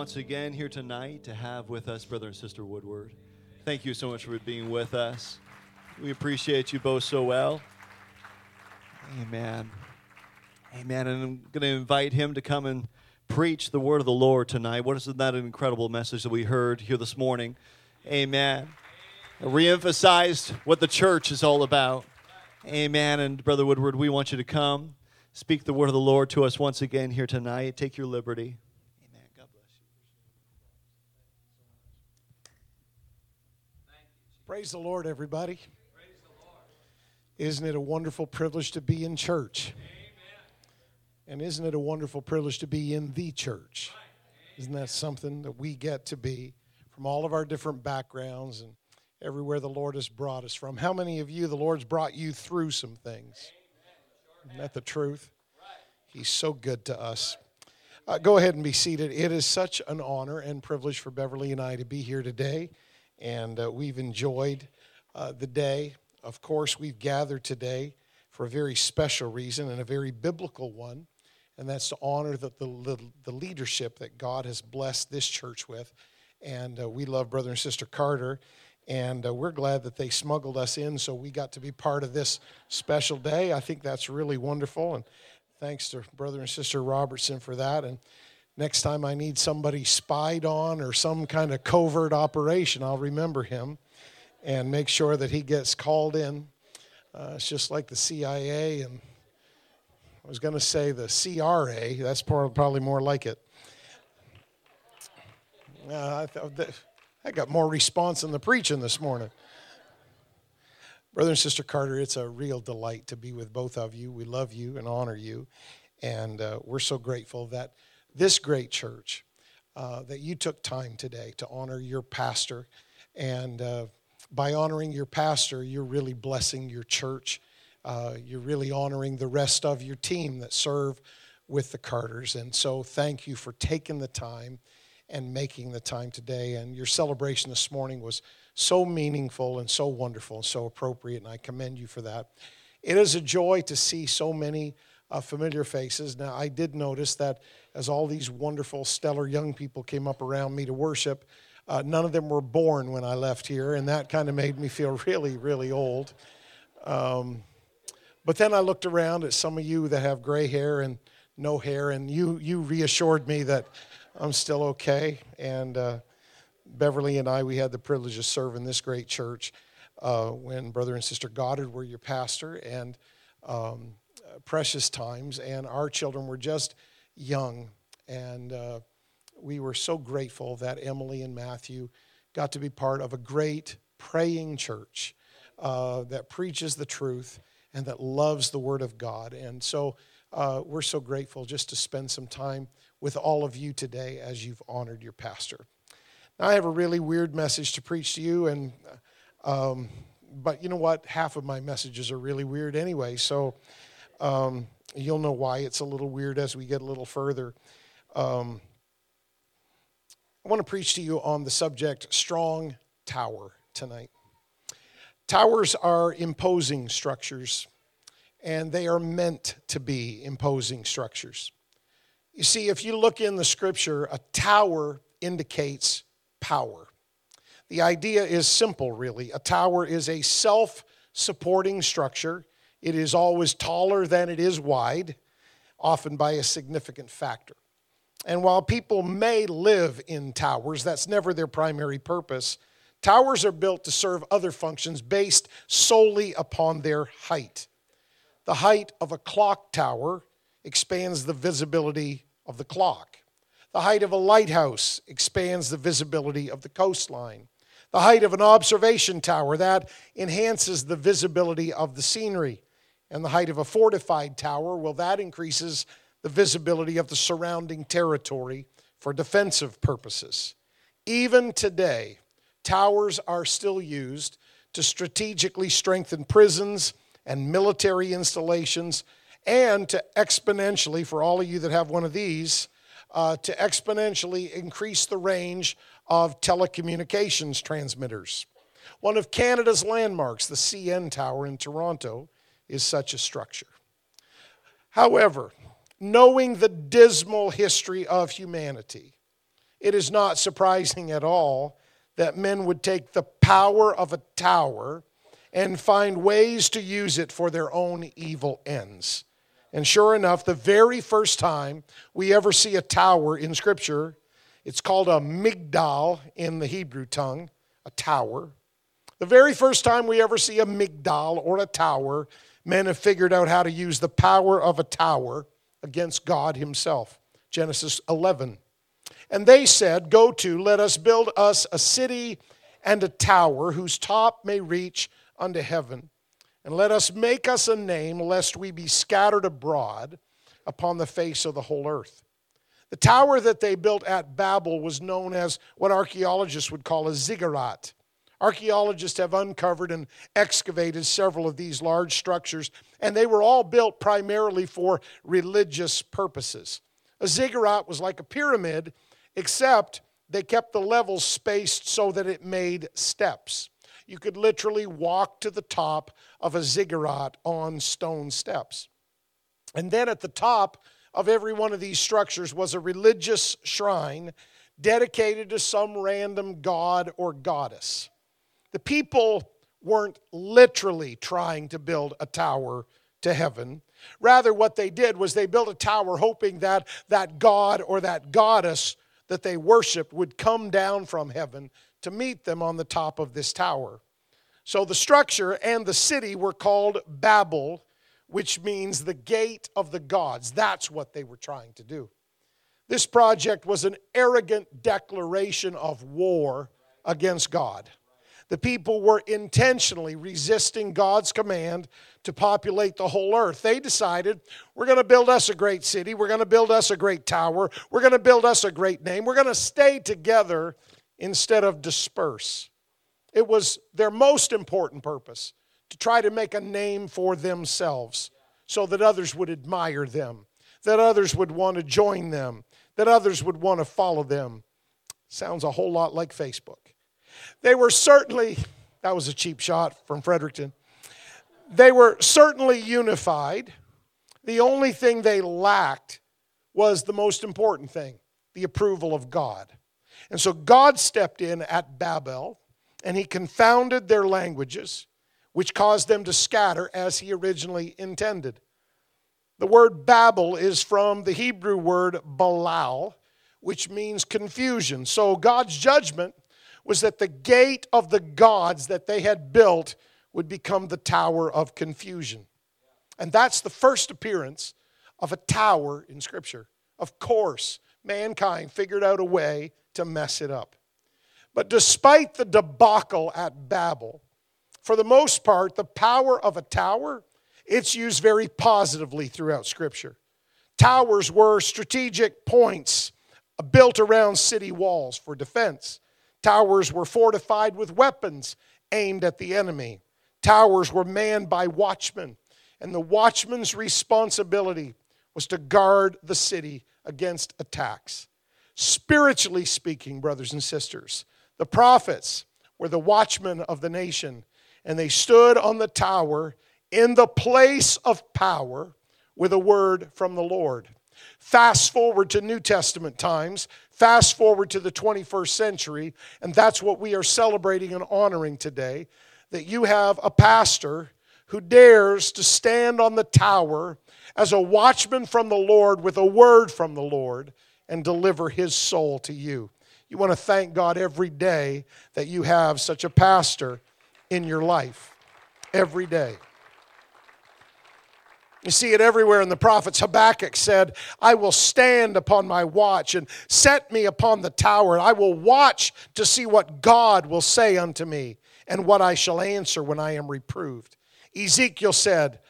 Once again here tonight to have with us brother and sister Woodward. Thank you so much for being with us. We appreciate you both so well. Amen. Amen. And I'm going to invite him to come and preach the word of the Lord tonight. What is that an incredible message that we heard here this morning? Amen. Reemphasized what the church is all about. Amen. And Brother Woodward, we want you to come, speak the word of the Lord to us once again here tonight. Take your liberty. Amen. God bless you. Praise the Lord, everybody. Isn't it a wonderful privilege to be in church? And isn't it a wonderful privilege to be in the church? Isn't that something that we get to be from all of our different backgrounds and everywhere the Lord has brought us from? How many of you, the Lord's brought you through some things? Isn't that the truth? He's so good to us. Uh, go ahead and be seated. It is such an honor and privilege for Beverly and I to be here today, and uh, we've enjoyed uh, the day. Of course, we've gathered today for a very special reason and a very biblical one, and that's to honor the, the, the, leadership that God has blessed this church with. And uh, we love Brother and Sister Carter, and uh, we're glad that they smuggled us in so we got to be part of this special day. I think that's really wonderful, and thanks to Brother and Sister Robertson for that. And next time I need somebody spied on or some kind of covert operation, I'll remember him and make sure that he gets called in. Uh, it's just like the CIA and I was going to say the CRA. That's probably more like it. Uh, I, I got more response in the preaching this morning. Brother and Sister Carter, it's a real delight to be with both of you. We love you and honor you. And uh, we're so grateful that this great church, uh, that you took time today to honor your pastor. And uh, by honoring your pastor, you're really blessing your church. Uh, you're really honoring the rest of your team that serve with the Carters. And so thank you for taking the time and making the time today. And your celebration this morning was so meaningful and so wonderful and so appropriate, and I commend you for that. It is a joy to see so many uh, familiar faces. Now, I did notice that as all these wonderful, stellar young people came up around me to worship, uh, none of them were born when I left here, and that kind of made me feel really, really old. Um, but then I looked around at some of you that have gray hair and no hair, and you, you reassured me that I'm still okay. And uh, Beverly and I, we had the privilege of serving this great church uh, when Brother and Sister Goddard were your pastor, and um, precious times. And our children were just young, and uh, we were so grateful that Emily and Matthew got to be part of a great praying church uh, that preaches the truth and that loves the Word of God. And so uh, we're so grateful just to spend some time with all of you today as you've honored your pastor. Now, I have a really weird message to preach to you, and um, but you know what? Half of my messages are really weird anyway, so um, you'll know why it's a little weird as we get a little further. Um, I want to preach to you on the subject strong tower tonight. Towers are imposing structures, and they are meant to be imposing structures. You see, if you look in the scripture, a tower indicates power. The idea is simple, really. A tower is a self supporting structure, it is always taller than it is wide, often by a significant factor. And while people may live in towers, that's never their primary purpose. Towers are built to serve other functions based solely upon their height. The height of a clock tower expands the visibility of the clock. The height of a lighthouse expands the visibility of the coastline. The height of an observation tower that enhances the visibility of the scenery. And the height of a fortified tower, well, that increases the visibility of the surrounding territory for defensive purposes. Even today, towers are still used to strategically strengthen prisons and military installations, and to exponentially, for all of you that have one of these, uh, to exponentially increase the range of telecommunications transmitters. One of Canada's landmarks, the CN Tower in Toronto, is such a structure. However, knowing the dismal history of humanity, it is not surprising at all that men would take the power of a tower and find ways to use it for their own evil ends. And sure enough, the very first time we ever see a tower in Scripture, it's called a migdal in the Hebrew tongue, a tower. The very first time we ever see a migdal or a tower, men have figured out how to use the power of a tower against God Himself. Genesis 11. And they said, Go to, let us build us a city and a tower whose top may reach unto heaven. And let us make us a name, lest we be scattered abroad upon the face of the whole earth. The tower that they built at Babel was known as what archaeologists would call a ziggurat. Archaeologists have uncovered and excavated several of these large structures, and they were all built primarily for religious purposes. A ziggurat was like a pyramid, except they kept the levels spaced so that it made steps. You could literally walk to the top of a ziggurat on stone steps. And then at the top of every one of these structures was a religious shrine dedicated to some random god or goddess. The people weren't literally trying to build a tower to heaven. Rather, what they did was they built a tower hoping that that god or that goddess that they worshiped would come down from heaven to meet them on the top of this tower. So the structure and the city were called Babel, which means the gate of the gods. That's what they were trying to do. This project was an arrogant declaration of war against God the people were intentionally resisting God's command to populate the whole earth. They decided, we're going to build us a great city, we're going to build us a great tower, we're going to build us a great name, we're going to stay together instead of disperse. It was their most important purpose to try to make a name for themselves so that others would admire them, that others would want to join them, that others would want to follow them. Sounds a whole lot like Facebook. They were certainly, that was a cheap shot from Fredericton. They were certainly unified. The only thing they lacked was the most important thing the approval of God. And so God stepped in at Babel and he confounded their languages, which caused them to scatter as he originally intended. The word Babel is from the Hebrew word balal, which means confusion. So God's judgment was that the gate of the gods that they had built would become the tower of confusion. And that's the first appearance of a tower in Scripture. Of course, mankind figured out a way to mess it up. But despite the debacle at Babel, for the most part, the power of a tower, it's used very positively throughout Scripture. Towers were strategic points uh, built around city walls for defense. Towers were fortified with weapons aimed at the enemy. Towers were manned by watchmen, and the watchman's responsibility was to guard the city against attacks. Spiritually speaking, brothers and sisters, the prophets were the watchmen of the nation, and they stood on the tower in the place of power with a word from the Lord. Fast forward to New Testament times, fast forward to the 21st century, and that's what we are celebrating and honoring today that you have a pastor who dares to stand on the tower as a watchman from the Lord with a word from the Lord and deliver his soul to you. You want to thank God every day that you have such a pastor in your life. Every day. You see it everywhere in the prophets. Habakkuk said, I will stand upon my watch and set me upon the tower, and I will watch to see what God will say unto me and what I shall answer when I am reproved. Ezekiel said,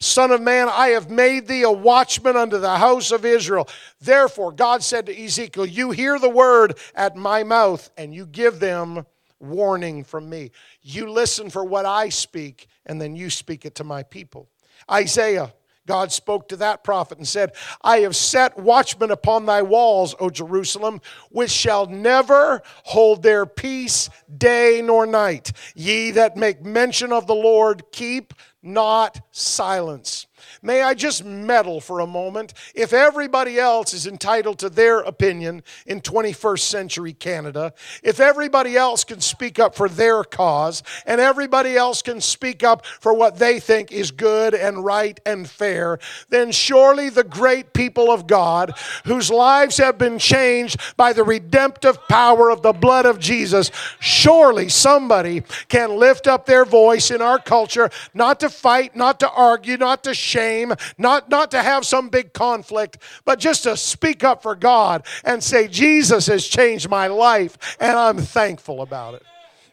Son of man, I have made thee a watchman unto the house of Israel. Therefore, God said to Ezekiel, You hear the word at my mouth, and you give them warning from me. You listen for what I speak, and then you speak it to my people. Isaiah, God spoke to that prophet and said, I have set watchmen upon thy walls, O Jerusalem, which shall never hold their peace day nor night. Ye that make mention of the Lord, keep not silence. May I just meddle for a moment? If everybody else is entitled to their opinion in 21st century Canada, if everybody else can speak up for their cause, and everybody else can speak up for what they think is good and right and fair, then surely the great people of God, whose lives have been changed by the redemptive power of the blood of Jesus, surely somebody can lift up their voice in our culture, not to fight, not to argue, not to shame shame, not, not to have some big conflict, but just to speak up for God and say, Jesus has changed my life, and I'm thankful about it.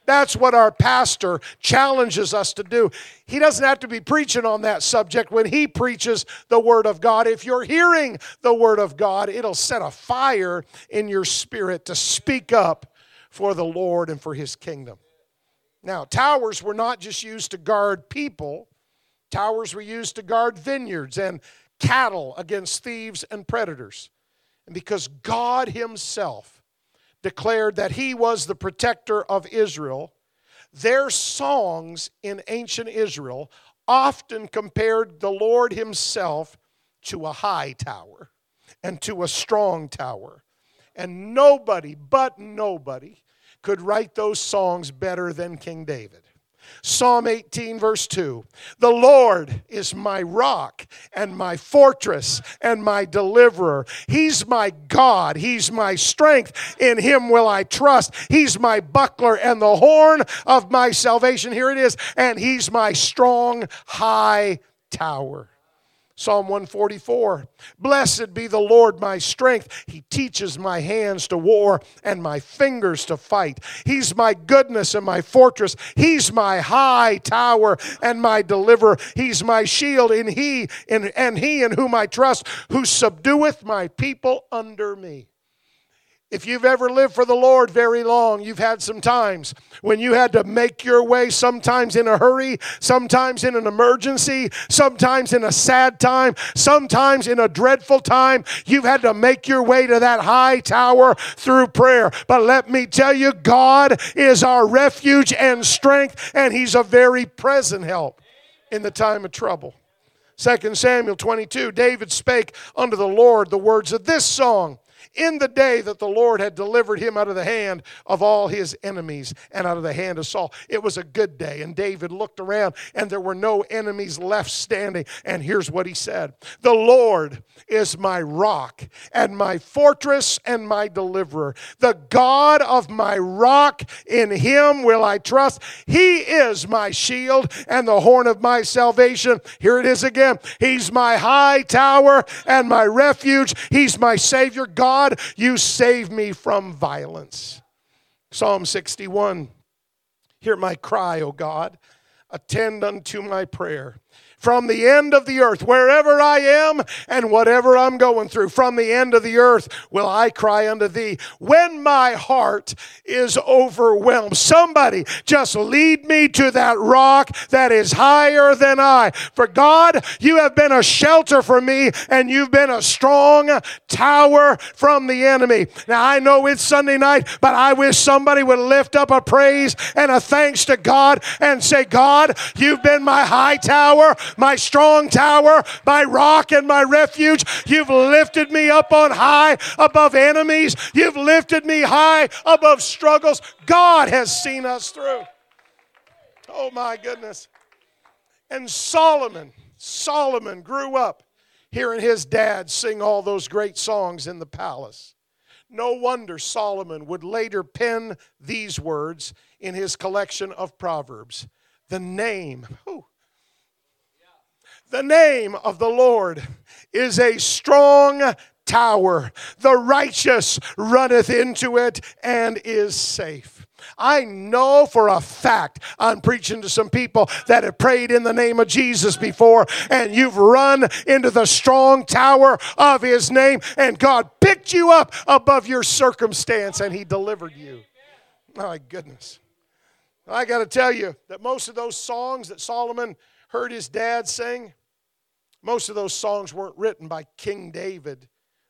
That's what our pastor challenges us to do. He doesn't have to be preaching on that subject when he preaches the Word of God. If you're hearing the Word of God, it'll set a fire in your spirit to speak up for the Lord and for His kingdom. Now, towers were not just used to guard people, Towers were used to guard vineyards and cattle against thieves and predators. And because God Himself declared that He was the protector of Israel, their songs in ancient Israel often compared the Lord Himself to a high tower and to a strong tower. And nobody, but nobody, could write those songs better than King David. Psalm 18, verse 2 The Lord is my rock and my fortress and my deliverer. He's my God. He's my strength. In him will I trust. He's my buckler and the horn of my salvation. Here it is. And he's my strong high tower. Psalm 144 Blessed be the Lord my strength. He teaches my hands to war and my fingers to fight. He's my goodness and my fortress. He's my high tower and my deliverer. He's my shield in he in, and he in whom I trust, who subdueth my people under me. If you've ever lived for the Lord very long, you've had some times when you had to make your way, sometimes in a hurry, sometimes in an emergency, sometimes in a sad time, sometimes in a dreadful time. You've had to make your way to that high tower through prayer. But let me tell you, God is our refuge and strength, and He's a very present help in the time of trouble. 2 Samuel 22 David spake unto the Lord the words of this song in the day that the Lord had delivered him out of the hand of all his enemies and out of the hand of Saul. It was a good day. And David looked around and there were no enemies left standing. And here's what he said The Lord is my rock and my fortress and my deliverer. The God of my rock, in him will I trust. He is my shield and the horn of my salvation. Here it is again. He's my high tower and my refuge. He's my Savior. God God, you save me from violence. Psalm 61 Hear my cry, O God. Attend unto my prayer from the end of the earth, wherever I am and whatever I'm going through, from the end of the earth will I cry unto thee. When my heart is overwhelmed, somebody just lead me to that rock that is higher than I. For God, you have been a shelter for me and you've been a strong tower from the enemy. Now I know it's Sunday night, but I wish somebody would lift up a praise and a thanks to God and say, God, you've been my high tower my strong tower, my rock and my refuge. You've lifted me up on high above enemies. You've lifted me high above struggles. God has seen us through. Oh my goodness. And Solomon, Solomon grew up hearing his dad sing all those great songs in the palace. No wonder Solomon would later pen these words in his collection of Proverbs. The name, the name of the Lord is a strong tower. The righteous runneth into it and is safe. I know for a fact I'm preaching to some people that have prayed in the name of Jesus before, and you've run into the strong tower of His name, and God picked you up above your circumstance and He delivered you. My goodness. I got to tell you that most of those songs that Solomon heard his dad sing, most of those songs weren't written by King David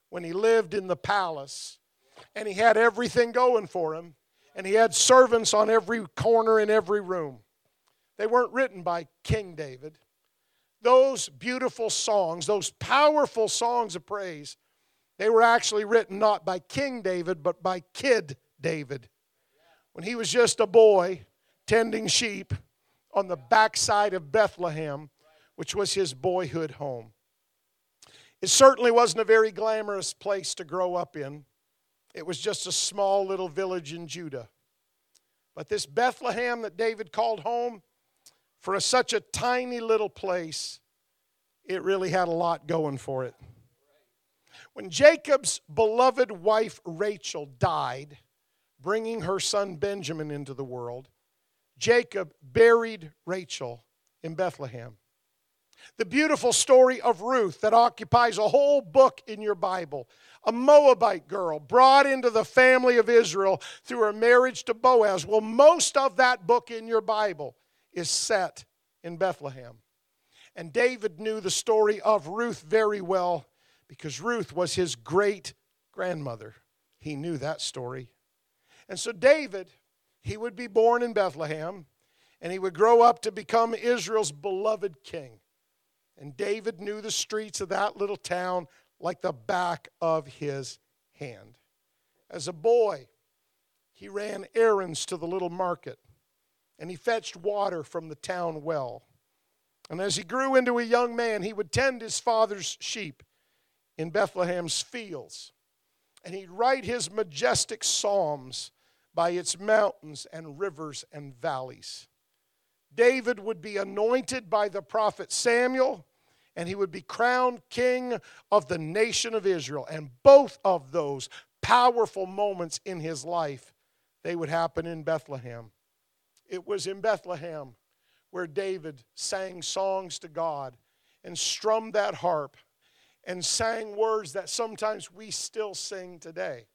when he lived in the palace and he had everything going for him and he had servants on every corner in every room. They weren't written by King David. Those beautiful songs, those powerful songs of praise, they were actually written not by King David, but by Kid David. When he was just a boy tending sheep on the backside of Bethlehem, which was his boyhood home. It certainly wasn't a very glamorous place to grow up in. It was just a small little village in Judah. But this Bethlehem that David called home, for a, such a tiny little place, it really had a lot going for it. When Jacob's beloved wife Rachel died, bringing her son Benjamin into the world, Jacob buried Rachel in Bethlehem. The beautiful story of Ruth that occupies a whole book in your Bible. A Moabite girl brought into the family of Israel through her marriage to Boaz. Well, most of that book in your Bible is set in Bethlehem. And David knew the story of Ruth very well because Ruth was his great grandmother. He knew that story. And so David he would be born in Bethlehem and he would grow up to become Israel's beloved king. And David knew the streets of that little town like the back of his hand. As a boy, he ran errands to the little market and he fetched water from the town well. And as he grew into a young man, he would tend his father's sheep in Bethlehem's fields. And he'd write his majestic psalms by its mountains and rivers and valleys. David would be anointed by the prophet Samuel, and he would be crowned king of the nation of Israel. And both of those powerful moments in his life, they would happen in Bethlehem. It was in Bethlehem where David sang songs to God and strummed that harp and sang words that sometimes we still sing today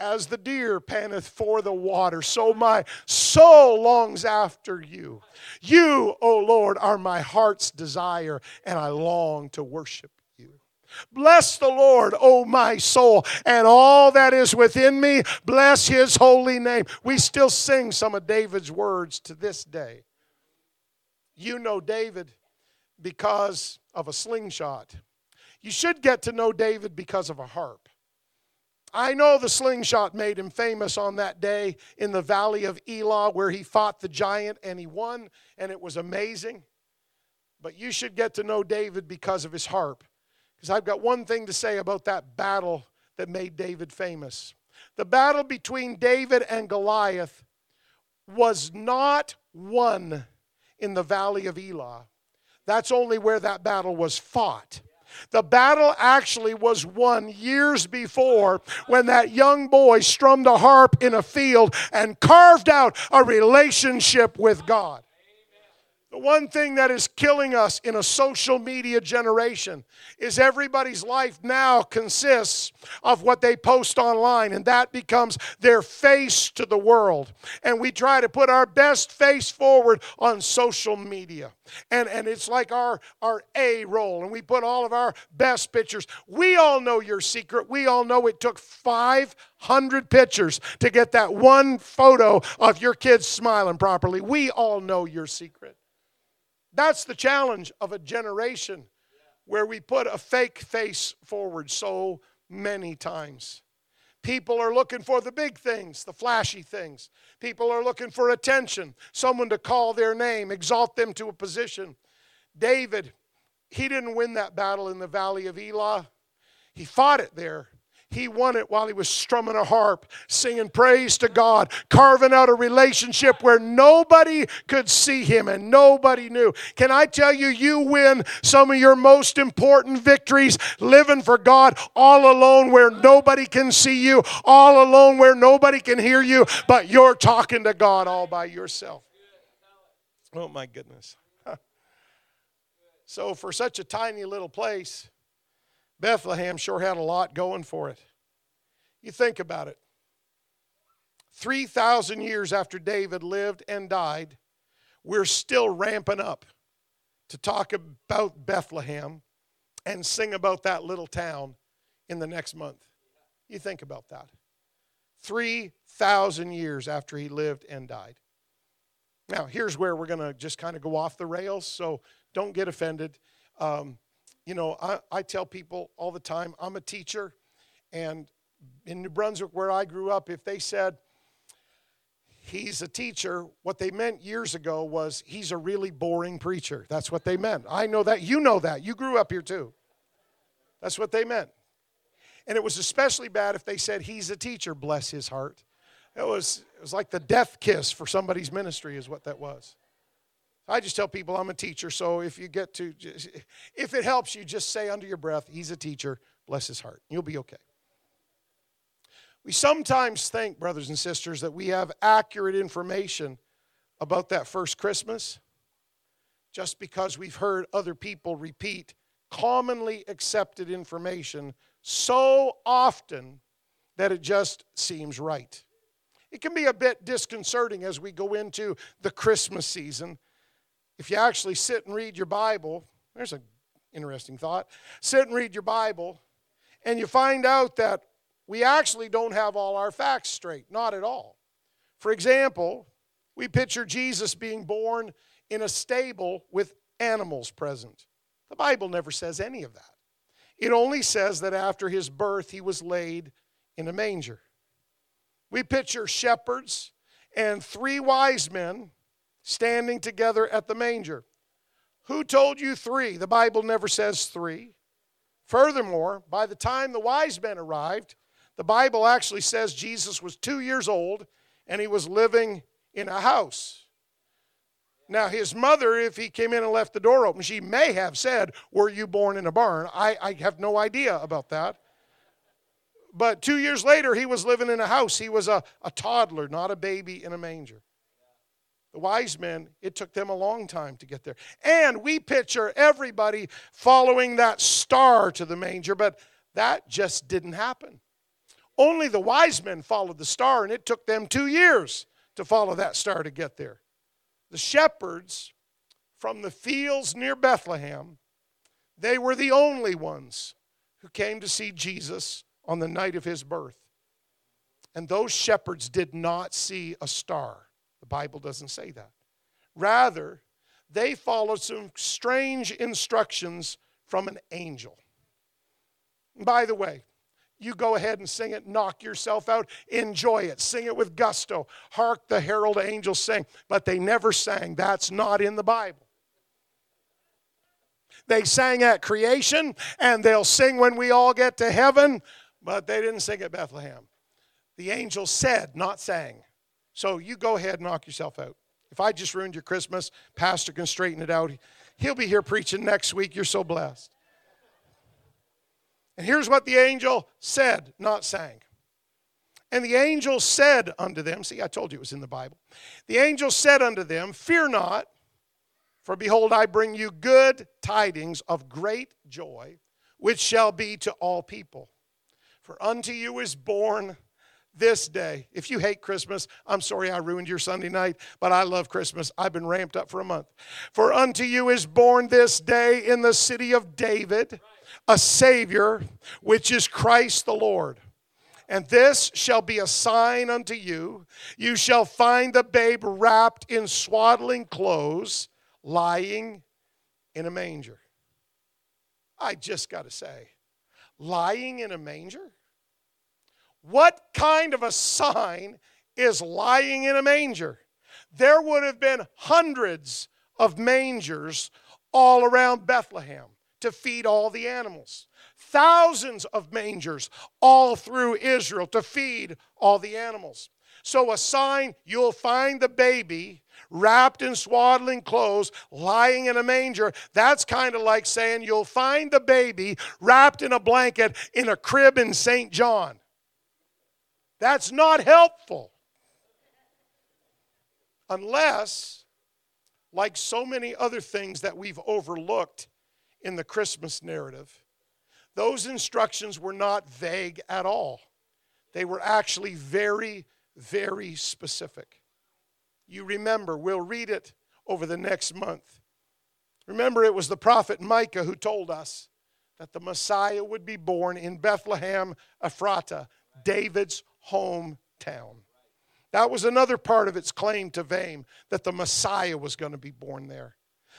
as the deer panteth for the water, so my soul longs after you. You, O Lord, are my heart's desire, and I long to worship you. Bless the Lord, O my soul, and all that is within me. Bless his holy name. We still sing some of David's words to this day. You know David because of a slingshot. You should get to know David because of a harp. I know the slingshot made him famous on that day in the valley of Elah where he fought the giant and he won, and it was amazing. But you should get to know David because of his harp. Because I've got one thing to say about that battle that made David famous. The battle between David and Goliath was not won in the valley of Elah. That's only where that battle was fought. The battle actually was won years before when that young boy strummed a harp in a field and carved out a relationship with God. The one thing that is killing us in a social media generation is everybody's life now consists of what they post online, and that becomes their face to the world. And we try to put our best face forward on social media. And, and it's like our, our A roll, and we put all of our best pictures. We all know your secret. We all know it took 500 pictures to get that one photo of your kids smiling properly. We all know your secret. That's the challenge of a generation where we put a fake face forward so many times. People are looking for the big things, the flashy things. People are looking for attention, someone to call their name, exalt them to a position. David, he didn't win that battle in the valley of Elah. He fought it there. He won it while he was strumming a harp, singing praise to God, carving out a relationship where nobody could see him and nobody knew. Can I tell you, you win some of your most important victories living for God all alone where nobody can see you, all alone where nobody can hear you, but you're talking to God all by yourself. Oh, my goodness. So, for such a tiny little place, Bethlehem sure had a lot going for it. You think about it 3,000 years after David lived and died, we're still ramping up to talk about Bethlehem and sing about that little town in the next month. You think about that. 3,000 years after he lived and died. Now, here's where we're going to just kind of go off the rails, so don't get offended. Um, you know, I, I tell people all the time, I'm a teacher, and in New Brunswick, where I grew up, if they said he's a teacher, what they meant years ago was he's a really boring preacher. That's what they meant. I know that. You know that. You grew up here too. That's what they meant. And it was especially bad if they said he's a teacher, bless his heart. It was, it was like the death kiss for somebody's ministry, is what that was. I just tell people I'm a teacher, so if you get to, if it helps you, just say under your breath, he's a teacher, bless his heart. You'll be okay. We sometimes think, brothers and sisters, that we have accurate information about that first Christmas just because we've heard other people repeat commonly accepted information so often that it just seems right. It can be a bit disconcerting as we go into the Christmas season. If you actually sit and read your Bible, there's an interesting thought. Sit and read your Bible, and you find out that we actually don't have all our facts straight. Not at all. For example, we picture Jesus being born in a stable with animals present. The Bible never says any of that. It only says that after his birth, he was laid in a manger. We picture shepherds and three wise men standing together at the manger. Who told you three? The Bible never says three. Furthermore, by the time the wise men arrived, the Bible actually says Jesus was two years old and he was living in a house. Now, his mother, if he came in and left the door open, she may have said, Were you born in a barn? I, I have no idea about that. But two years later, he was living in a house. He was a, a toddler, not a baby in a manger. The wise men, it took them a long time to get there. And we picture everybody following that star to the manger, but that just didn't happen. Only the wise men followed the star, and it took them two years to follow that star to get there. The shepherds from the fields near Bethlehem, they were the only ones who came to see Jesus on the night of his birth. And those shepherds did not see a star. The Bible doesn't say that. Rather, they followed some strange instructions from an angel. By the way, you go ahead and sing it, knock yourself out, enjoy it, sing it with gusto. Hark the herald angels sing, but they never sang. That's not in the Bible. They sang at creation, and they'll sing when we all get to heaven, but they didn't sing at Bethlehem. The angel said, not sang. So you go ahead and knock yourself out. If I just ruined your Christmas, Pastor can straighten it out. He'll be here preaching next week. You're so blessed. And here's what the angel said, not sang. And the angel said unto them, see, I told you it was in the Bible. The angel said unto them, Fear not, for behold, I bring you good tidings of great joy, which shall be to all people. For unto you is born this day. If you hate Christmas, I'm sorry I ruined your Sunday night, but I love Christmas. I've been ramped up for a month. For unto you is born this day in the city of David a Savior, which is Christ the Lord. And this shall be a sign unto you. You shall find the babe wrapped in swaddling clothes, lying in a manger. I just got to say, lying in a manger? What kind of a sign is lying in a manger? There would have been hundreds of mangers all around Bethlehem to feed all the animals. Thousands of mangers all through Israel to feed all the animals. So, a sign you'll find the baby wrapped in swaddling clothes, lying in a manger. That's kind of like saying you'll find the baby wrapped in a blanket in a crib in St. John. That's not helpful. Unless, like so many other things that we've overlooked in the Christmas narrative, those instructions were not vague at all. They were actually very, very specific. You remember, we'll read it over the next month. Remember, it was the prophet Micah who told us that the Messiah would be born in Bethlehem, Ephrata, David's hometown. That was another part of its claim to fame that the Messiah was going to be born there.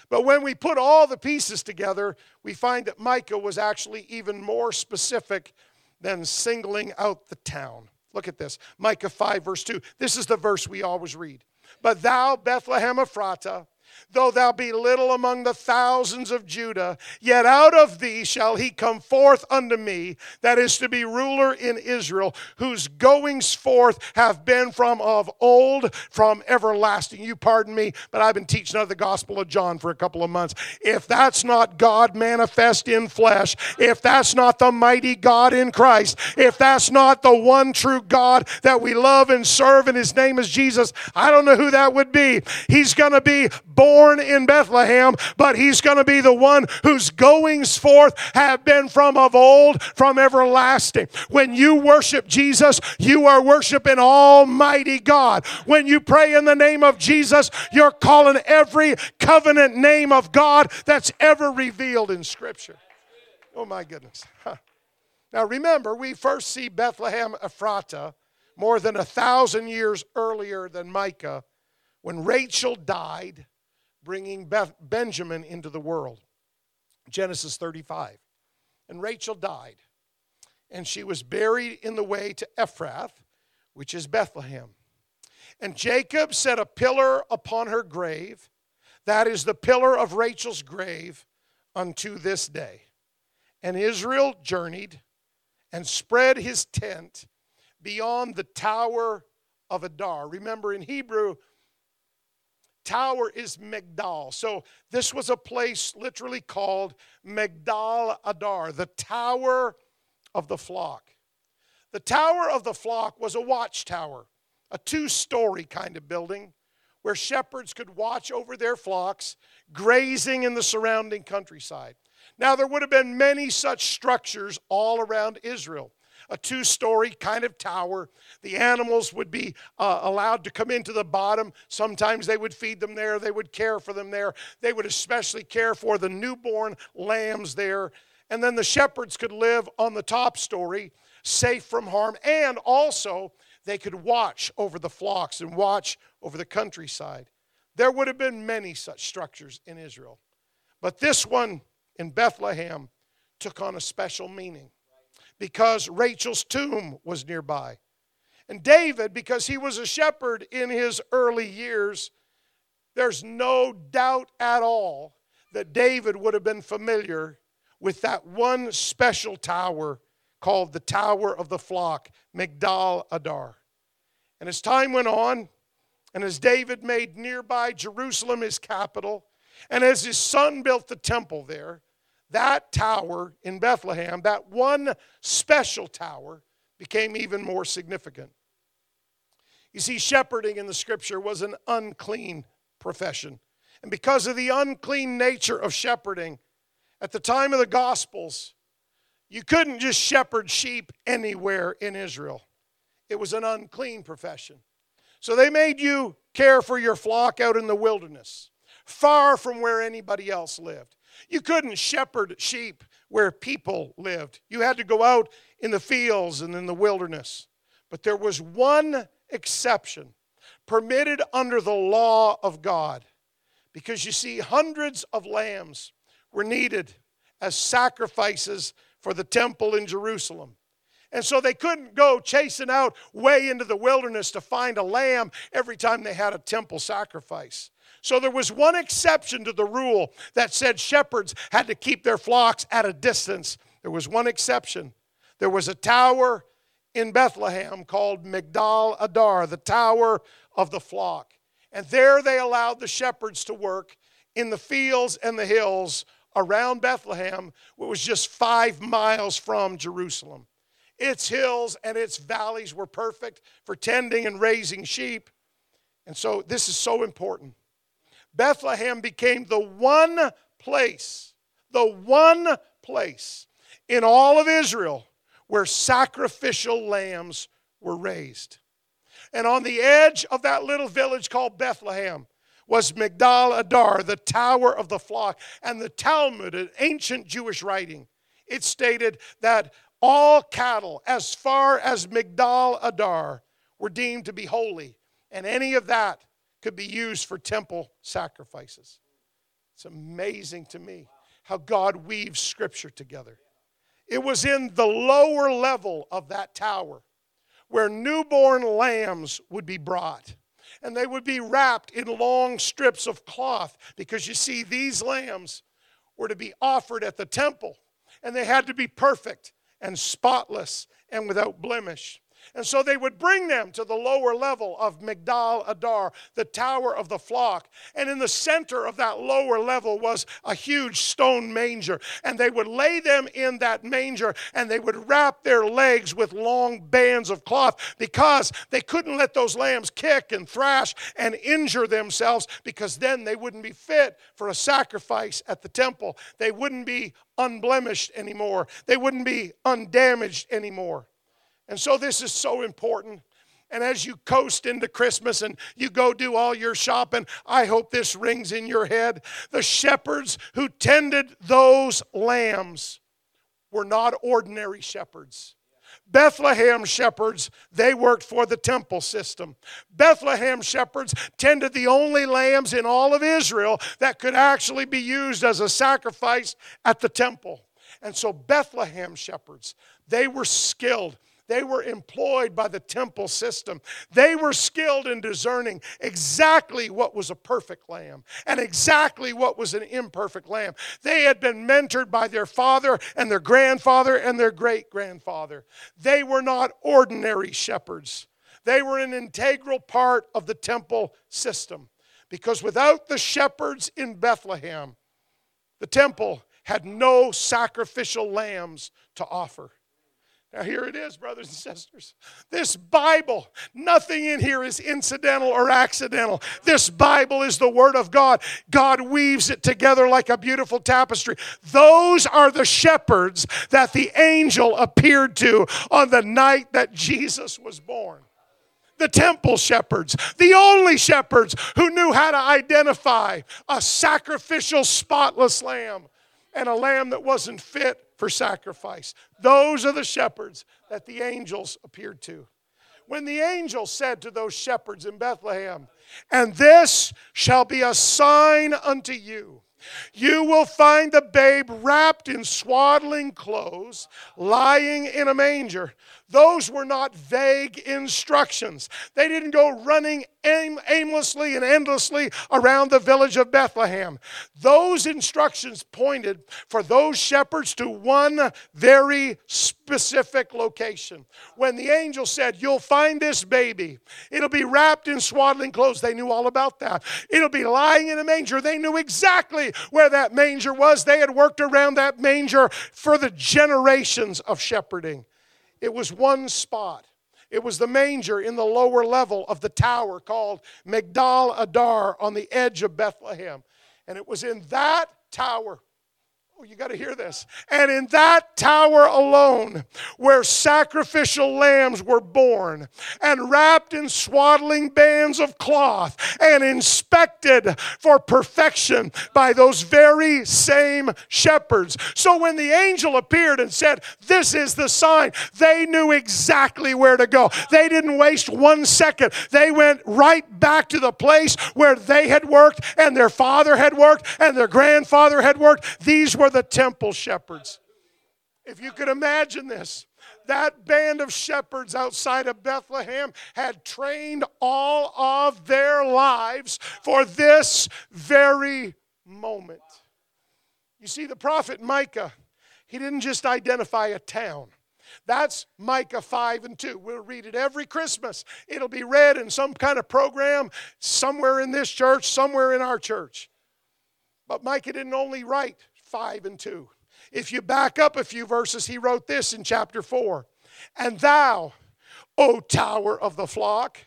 But when we put all the pieces together, we find that Micah was actually even more specific than singling out the town. Look at this Micah 5, verse 2. This is the verse we always read. But thou, Bethlehem Ephratah, Though thou be little among the thousands of Judah, yet out of thee shall he come forth unto me, that is to be ruler in Israel, whose goings forth have been from of old, from everlasting. You pardon me, but I've been teaching out of the Gospel of John for a couple of months. If that's not God manifest in flesh, if that's not the mighty God in Christ, if that's not the one true God that we love and serve, and his name is Jesus, I don't know who that would be. He's going to be born in Bethlehem, but he's going to be the one whose goings forth have been from of old, from everlasting. When you worship Jesus, you are worshiping Almighty God. When you pray in the name of Jesus, you're calling every covenant name of God that's ever revealed in Scripture. Oh, my goodness. Now, remember, we first see Bethlehem Ephrata more than a thousand years earlier than Micah when Rachel died bringing Beth- Benjamin into the world. Genesis 35. And Rachel died, and she was buried in the way to Ephrath, which is Bethlehem. And Jacob set a pillar upon her grave. That is the pillar of Rachel's grave unto this day. And Israel journeyed and spread his tent beyond the tower of Adar. Remember, in Hebrew, tower is Migdal. So this was a place literally called Migdal Adar, the tower of the flock. The tower of the flock was a watchtower, a two story kind of building where shepherds could watch over their flocks grazing in the surrounding countryside. Now, there would have been many such structures all around Israel a two story kind of tower. The animals would be uh, allowed to come into the bottom. Sometimes they would feed them there, they would care for them there. They would especially care for the newborn lambs there. And then the shepherds could live on the top story, safe from harm, and also they could watch over the flocks and watch over the countryside. There would have been many such structures in Israel. But this one in Bethlehem took on a special meaning because Rachel's tomb was nearby. And David, because he was a shepherd in his early years, there's no doubt at all that David would have been familiar with that one special tower called the Tower of the Flock, Migdal Adar. And as time went on, and as David made nearby Jerusalem his capital, and as his son built the temple there, that tower in Bethlehem, that one special tower, became even more significant. You see, shepherding in the scripture was an unclean profession. And because of the unclean nature of shepherding, at the time of the Gospels, you couldn't just shepherd sheep anywhere in Israel. It was an unclean profession. So they made you care for your flock out in the wilderness, far from where anybody else lived. You couldn't shepherd sheep where people lived. You had to go out in the fields and in the wilderness. But there was one exception permitted under the law of God. Because you see, hundreds of lambs were needed as sacrifices for the temple in Jerusalem. And so they couldn't go chasing out way into the wilderness to find a lamb every time they had a temple sacrifice. So there was one exception to the rule that said shepherds had to keep their flocks at a distance. There was one exception. There was a tower in Bethlehem called Migdal Adar, the tower of the flock. And there they allowed the shepherds to work in the fields and the hills around Bethlehem, which was just five miles from Jerusalem. Its hills and its valleys were perfect for tending and raising sheep. And so this is so important. Bethlehem became the one place, the one place in all of Israel where sacrificial lambs were raised. And on the edge of that little village called Bethlehem was Migdal Adar, the tower of the flock. And the Talmud, an ancient Jewish writing, it stated that all cattle as far as Migdal Adar were deemed to be holy, and any of that could be used for temple sacrifices. It's amazing to me how God weaves scripture together. It was in the lower level of that tower where newborn lambs would be brought. And they would be wrapped in long strips of cloth because you see, these lambs were to be offered at the temple and they had to be perfect and spotless and without blemish. And so they would bring them to the lower level of Migdal Adar, the tower of the flock. And in the center of that lower level was a huge stone manger. And they would lay them in that manger and they would wrap their legs with long bands of cloth because they couldn't let those lambs kick and thrash and injure themselves because then they wouldn't be fit for a sacrifice at the temple. They wouldn't be unblemished anymore, they wouldn't be undamaged anymore. And so this is so important. And as you coast into Christmas and you go do all your shopping, I hope this rings in your head. The shepherds who tended those lambs were not ordinary shepherds. Bethlehem shepherds, they worked for the temple system. Bethlehem shepherds tended the only lambs in all of Israel that could actually be used as a sacrifice at the temple. And so Bethlehem shepherds, they were skilled they were employed by the temple system. They were skilled in discerning exactly what was a perfect lamb and exactly what was an imperfect lamb. They had been mentored by their father and their grandfather and their great grandfather. They were not ordinary shepherds, they were an integral part of the temple system. Because without the shepherds in Bethlehem, the temple had no sacrificial lambs to offer. Now, here it is, brothers and sisters. This Bible, nothing in here is incidental or accidental. This Bible is the Word of God. God weaves it together like a beautiful tapestry. Those are the shepherds that the angel appeared to on the night that Jesus was born. The temple shepherds, the only shepherds who knew how to identify a sacrificial, spotless lamb and a lamb that wasn't fit for sacrifice. Those are the shepherds that the angels appeared to. When the angel said to those shepherds in Bethlehem, And this shall be a sign unto you. You will find the babe wrapped in swaddling clothes, lying in a manger. Those were not vague instructions. They didn't go running aim, aimlessly and endlessly around the village of Bethlehem. Those instructions pointed for those shepherds to one very specific location. When the angel said, You'll find this baby, it'll be wrapped in swaddling clothes, they knew all about that. It'll be lying in a manger. They knew exactly where that manger was. They had worked around that manger for the generations of shepherding. It was one spot. It was the manger in the lower level of the tower called Migdal Adar on the edge of Bethlehem. And it was in that tower Oh, you got to hear this. And in that tower alone, where sacrificial lambs were born and wrapped in swaddling bands of cloth and inspected for perfection by those very same shepherds. So when the angel appeared and said, This is the sign, they knew exactly where to go. They didn't waste one second. They went right back to the place where they had worked and their father had worked and their grandfather had worked. These were the temple shepherds. If you could imagine this, That band of shepherds outside of Bethlehem had trained all of their lives for this very moment. You see, the prophet Micah, he didn't just identify a town. That's Micah 5 and 2. We'll read it every Christmas. It'll be read in some kind of program somewhere in this church, somewhere in our church. But Micah didn't only write 5 and 2. If you back up a few verses, he wrote this in chapter 4 And thou, O tower of the flock,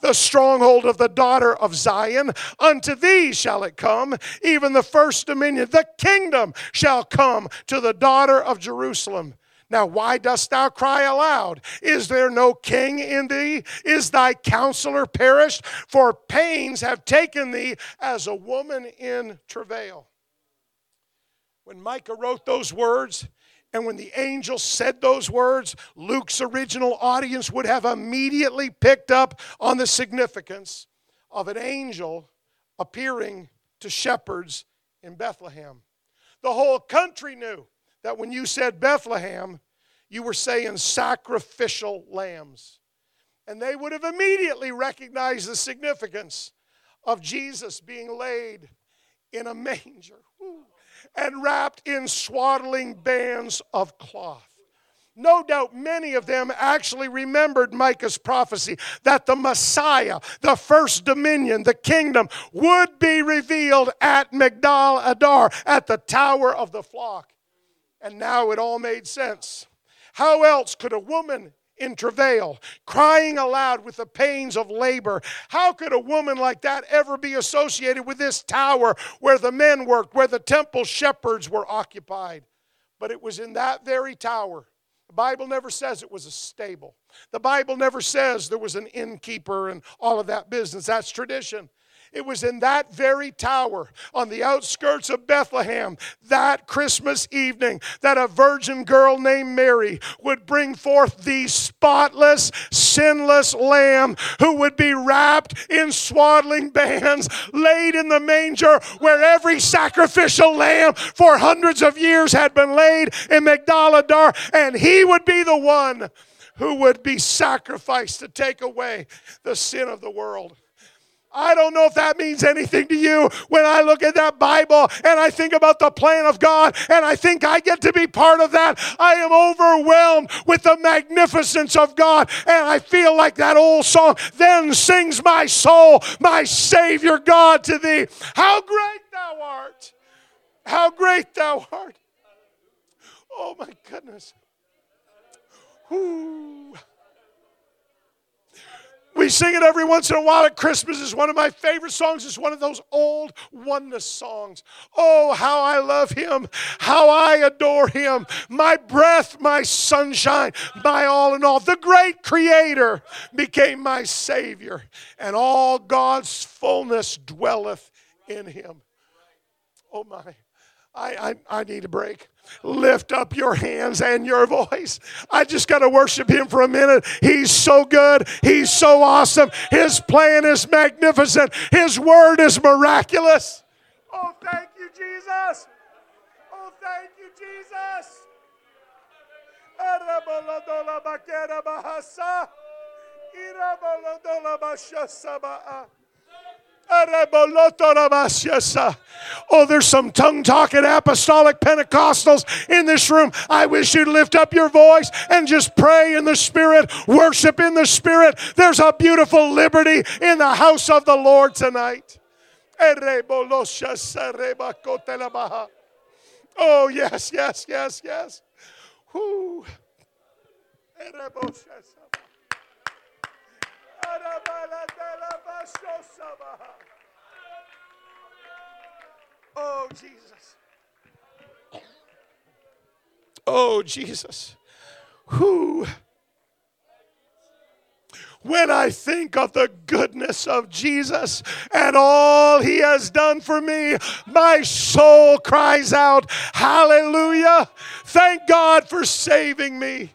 the stronghold of the daughter of Zion. Unto thee shall it come, even the first dominion. The kingdom shall come to the daughter of Jerusalem. Now, why dost thou cry aloud? Is there no king in thee? Is thy counselor perished? For pains have taken thee as a woman in travail. When Micah wrote those words, and when the angel said those words, Luke's original audience would have immediately picked up on the significance of an angel appearing to shepherds in Bethlehem. The whole country knew that when you said Bethlehem, you were saying sacrificial lambs. And they would have immediately recognized the significance of Jesus being laid in a manger and wrapped in swaddling bands of cloth. No doubt many of them actually remembered Micah's prophecy that the Messiah, the first dominion, the kingdom, would be revealed at Migdal Adar, at the tower of the flock. And now it all made sense. How else could a woman in travail, crying aloud with the pains of labor. How could a woman like that ever be associated with this tower where the men worked, where the temple shepherds were occupied? But it was in that very tower. The Bible never says it was a stable. The Bible never says there was an innkeeper and all of that business. That's tradition. It was in that very tower on the outskirts of Bethlehem that Christmas evening that a virgin girl named Mary would bring forth the spotless, sinless lamb who would be wrapped in swaddling bands, laid in the manger where every sacrificial lamb for hundreds of years had been laid in Migdal Adar, and he would be the one who would be sacrificed to take away the sin of the world. I don't know if that means anything to you when I look at that Bible and I think about the plan of God and I think I get to be part of that. I am overwhelmed with the magnificence of God and I feel like that old song, Then sings my soul, my Savior God to thee. How great thou art! How great thou art! Oh my goodness. Ooh. We sing it every once in a while at Christmas. It's one of my favorite songs. It's one of those old oneness songs. Oh, how I love him, how I adore him. My breath, my sunshine, my all in all. The great creator became my Savior, and all God's fullness dwelleth in him. Oh, my. I, I, I need a break lift up your hands and your voice. I just got to worship Him for a minute. He's so good. He's so awesome. His plan is magnificent. His word is miraculous. Oh, thank you, Jesus. Oh, thank you, Jesus. Oh, there's some tongue talking apostolic Pentecostals in this room. I wish you'd lift up your voice and just pray in the Spirit, worship in the Spirit. There's a beautiful liberty in the house of the Lord tonight. Oh, yes, yes, yes, yes. Whoo. Oh, Jesus. Oh, Jesus. Who? When I think of the goodness of Jesus and all he has done for me, my soul cries out, Hallelujah! Thank God for saving me.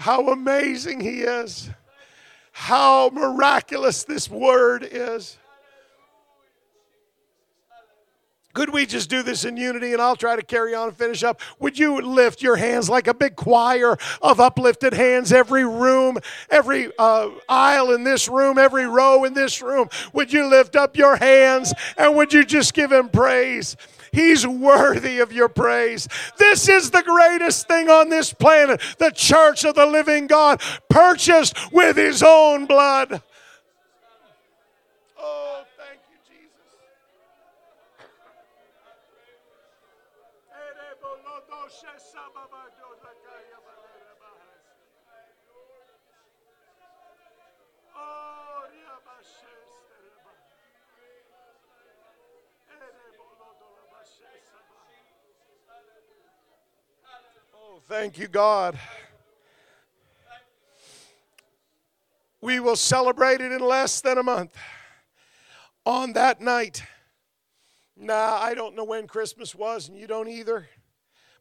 How amazing he is. How miraculous this word is. Could we just do this in unity and I'll try to carry on and finish up? Would you lift your hands like a big choir of uplifted hands, every room, every uh, aisle in this room, every row in this room? Would you lift up your hands and would you just give him praise? He's worthy of your praise. This is the greatest thing on this planet the church of the living God, purchased with his own blood. Oh, thank you, Jesus. Thank you, God. We will celebrate it in less than a month. On that night, nah, I don't know when Christmas was, and you don't either.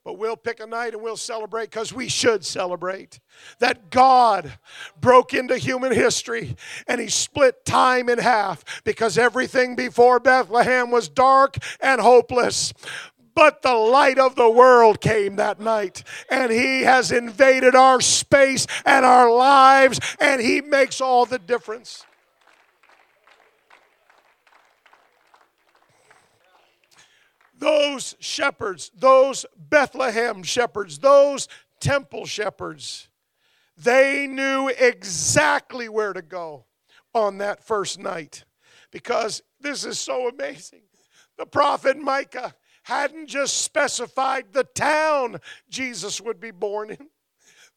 But we'll pick a night and we'll celebrate because we should celebrate that God broke into human history and He split time in half because everything before Bethlehem was dark and hopeless. But the light of the world came that night, and He has invaded our space and our lives, and He makes all the difference. those shepherds, those Bethlehem shepherds, those temple shepherds, they knew exactly where to go on that first night because this is so amazing. The prophet Micah hadn't just specified the town Jesus would be born in.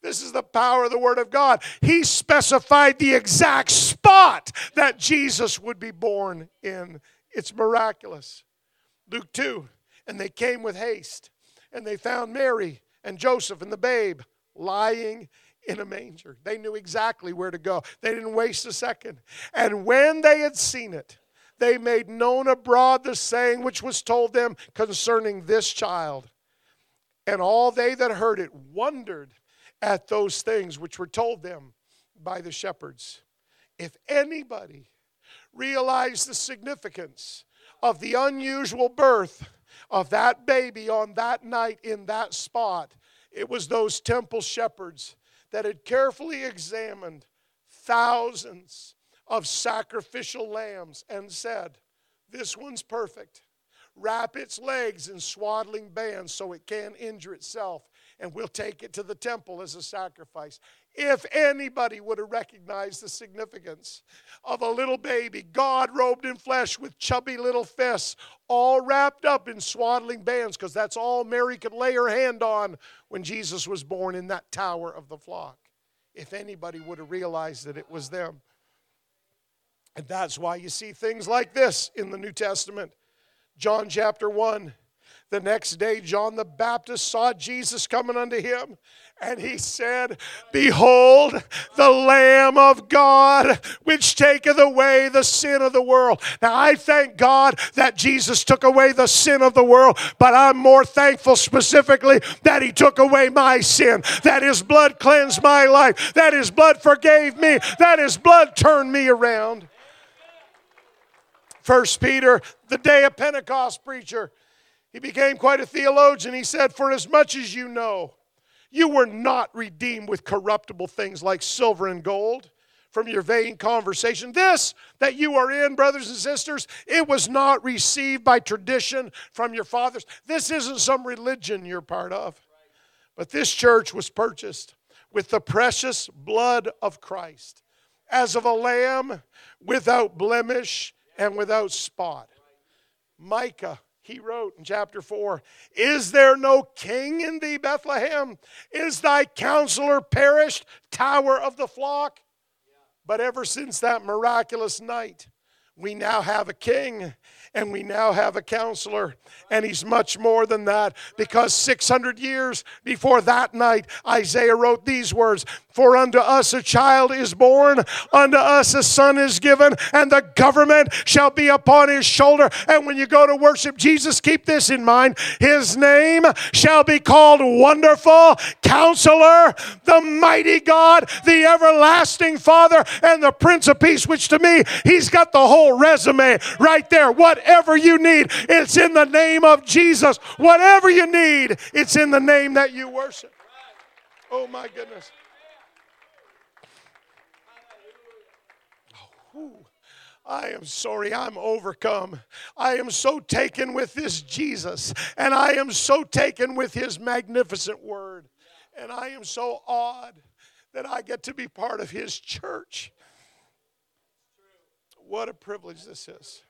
This is the power of the Word of God. He specified the exact spot that Jesus would be born in. It's miraculous. Luke 2. And they came with haste, and they found Mary and Joseph and the babe lying in a manger. They knew exactly where to go, they didn't waste a second. And when they had seen it, they made known abroad the saying which was told them concerning this child. And all they that heard it wondered at those things which were told them by the shepherds. If anybody realized the significance of the unusual birth of that baby on that night in that spot, it was those temple shepherds that had carefully examined thousands of sacrificial lambs and said, This one's perfect. Wrap its legs in swaddling bands so it can't injure itself, and we'll take it to the temple as a sacrifice. If anybody would have recognized the significance of a little baby, God robed in flesh with chubby little fists, all wrapped up in swaddling bands, because that's all Mary could lay her hand on when Jesus was born in that tower of the flock. If anybody would have realized that it was them. And that's why you see things like this in the New Testament. John chapter 1. The next day, John the Baptist saw Jesus coming unto him, and he said, Behold, the Lamb of God, which taketh away the sin of the world. Now, I thank God that Jesus took away the sin of the world, but I'm more thankful specifically that he took away my sin, that his blood cleansed my life, that his blood forgave me, that his blood turned me around. First Peter, the day of Pentecost preacher, he became quite a theologian. He said, For as much as you know, you were not redeemed with corruptible things like silver and gold from your vain conversation. This that you are in, brothers and sisters, it was not received by tradition from your fathers. This isn't some religion you're part of. But this church was purchased with the precious blood of Christ, as of a lamb without blemish and without spot. Micah he wrote in chapter 4 Is there no king in thee, Bethlehem? Is thy counselor perished, tower of the flock? But ever since that miraculous night, we now have a king and we now have a counselor. And he's much more than that because 600 years before that night, Isaiah wrote these words For unto us a child is born, unto us a son is given, and the government shall be upon his shoulder. And when you go to worship Jesus, keep this in mind His name shall be called Wonderful Counselor, the Mighty God, the Everlasting Father, and the Prince of Peace, which to me, he's got the whole resume right there. Whatever you need, it's in the name of Jesus. Whatever you need, it's in the name that you worship. Oh my goodness. I am sorry, I'm overcome. I am so taken with this Jesus, and I am so taken with his magnificent word, and I am so awed that I get to be part of his church. What a privilege this is.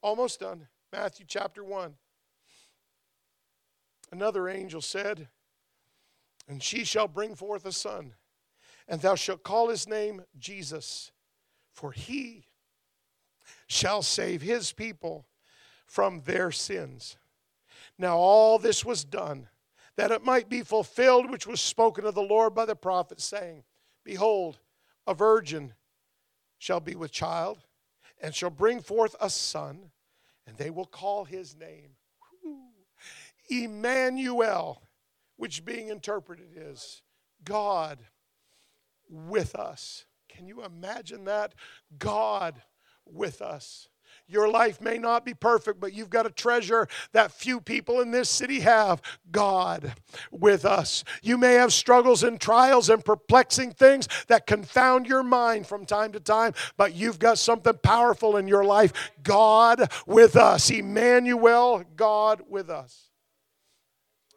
Almost done. Matthew chapter 1. Another angel said, And she shall bring forth a son, and thou shalt call his name Jesus, for he shall save his people from their sins. Now, all this was done that it might be fulfilled, which was spoken of the Lord by the prophet, saying, Behold, a virgin shall be with child, and shall bring forth a son, and they will call his name Emmanuel, which being interpreted is God with us. Can you imagine that? God with us. Your life may not be perfect, but you've got a treasure that few people in this city have God with us. You may have struggles and trials and perplexing things that confound your mind from time to time, but you've got something powerful in your life God with us. Emmanuel, God with us.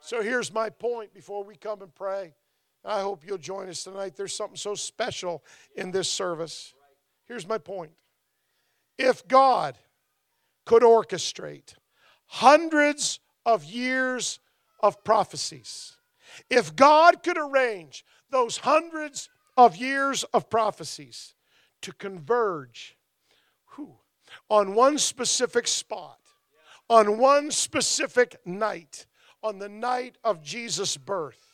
So here's my point before we come and pray. I hope you'll join us tonight. There's something so special in this service. Here's my point if God could orchestrate hundreds of years of prophecies, if God could arrange those hundreds of years of prophecies to converge whew, on one specific spot, on one specific night, on the night of Jesus' birth,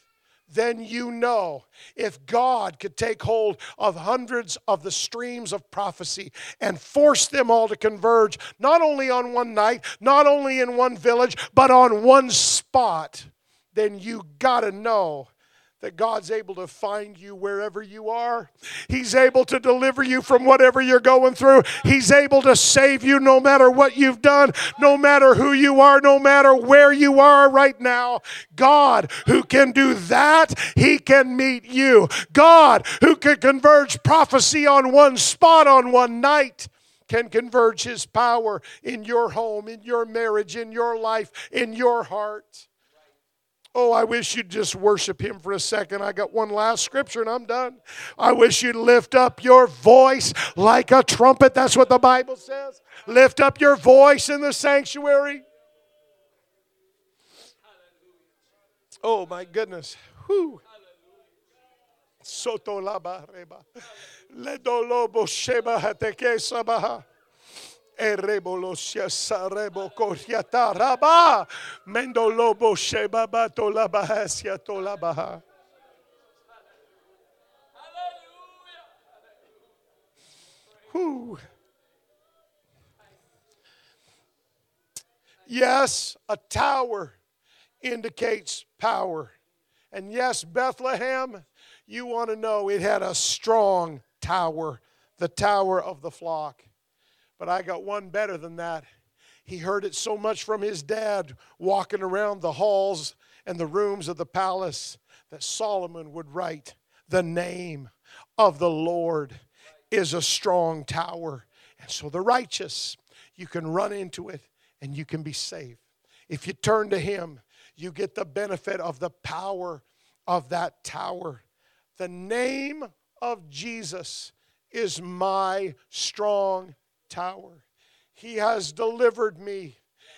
then you know if God could take hold of hundreds of the streams of prophecy and force them all to converge, not only on one night, not only in one village, but on one spot, then you got to know that God's able to find you wherever you are. He's able to deliver you from whatever you're going through. He's able to save you no matter what you've done, no matter who you are, no matter where you are right now. God who can do that, He can meet you. God who can converge prophecy on one spot on one night can converge His power in your home, in your marriage, in your life, in your heart. Oh, I wish you'd just worship him for a second. I got one last scripture and I'm done. I wish you'd lift up your voice like a trumpet. That's what the Bible says. Lift up your voice in the sanctuary. Oh, my goodness. Whew. Soto la bareba. Le dolobo sheba hateke sabaha. Erebolosia sarebo shebaba. Yes, a tower indicates power. And yes, Bethlehem, you want to know it had a strong tower, the tower of the flock. But I got one better than that. He heard it so much from his dad walking around the halls and the rooms of the palace that Solomon would write, The name of the Lord is a strong tower. And so the righteous, you can run into it and you can be safe. If you turn to Him, you get the benefit of the power of that tower. The name of Jesus is my strong tower. He has delivered me.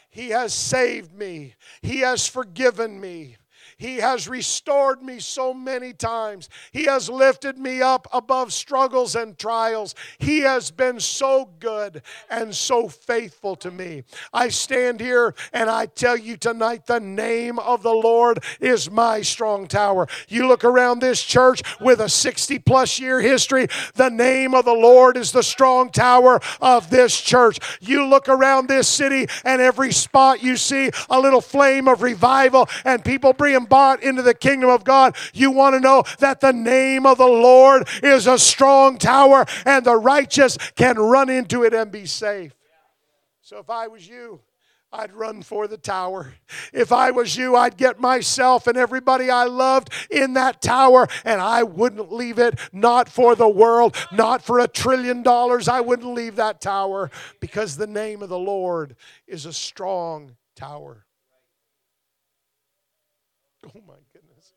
He has saved me. He has forgiven me. He has restored me so many times. He has lifted me up above struggles and trials. He has been so good and so faithful to me. I stand here and I tell you tonight the name of the Lord is my strong tower. You look around this church with a 60 plus year history, the name of the Lord is the strong tower of this church. You look around this city and every spot you see a little flame of revival and people bought into the kingdom of God. You want to know that the name of the Lord is a strong tower and the righteous can run into it and be safe. So if I was you, I'd run for the tower. If I was you, I'd get myself and everybody I loved in that tower and I wouldn't leave it, not for the world, not for a trillion dollars. I wouldn't leave that tower because the name of the Lord is a strong tower. Oh my goodness.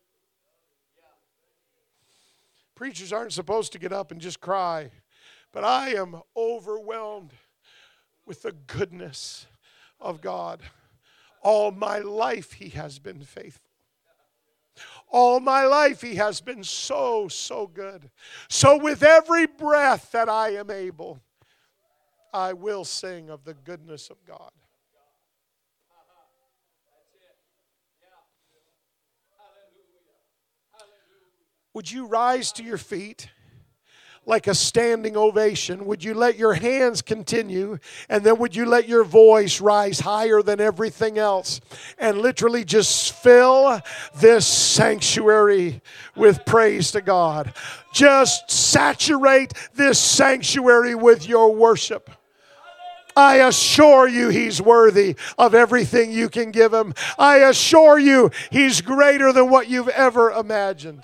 Preachers aren't supposed to get up and just cry, but I am overwhelmed with the goodness of God. All my life, He has been faithful. All my life, He has been so, so good. So, with every breath that I am able, I will sing of the goodness of God. Would you rise to your feet? like a standing ovation? Would you let your hands continue? And then would you let your voice rise higher than everything else and literally just fill this sanctuary with praise to God? Just saturate this sanctuary with your worship. I assure you, He's worthy of everything you can give Him. I assure you, He's greater than what you've ever imagined.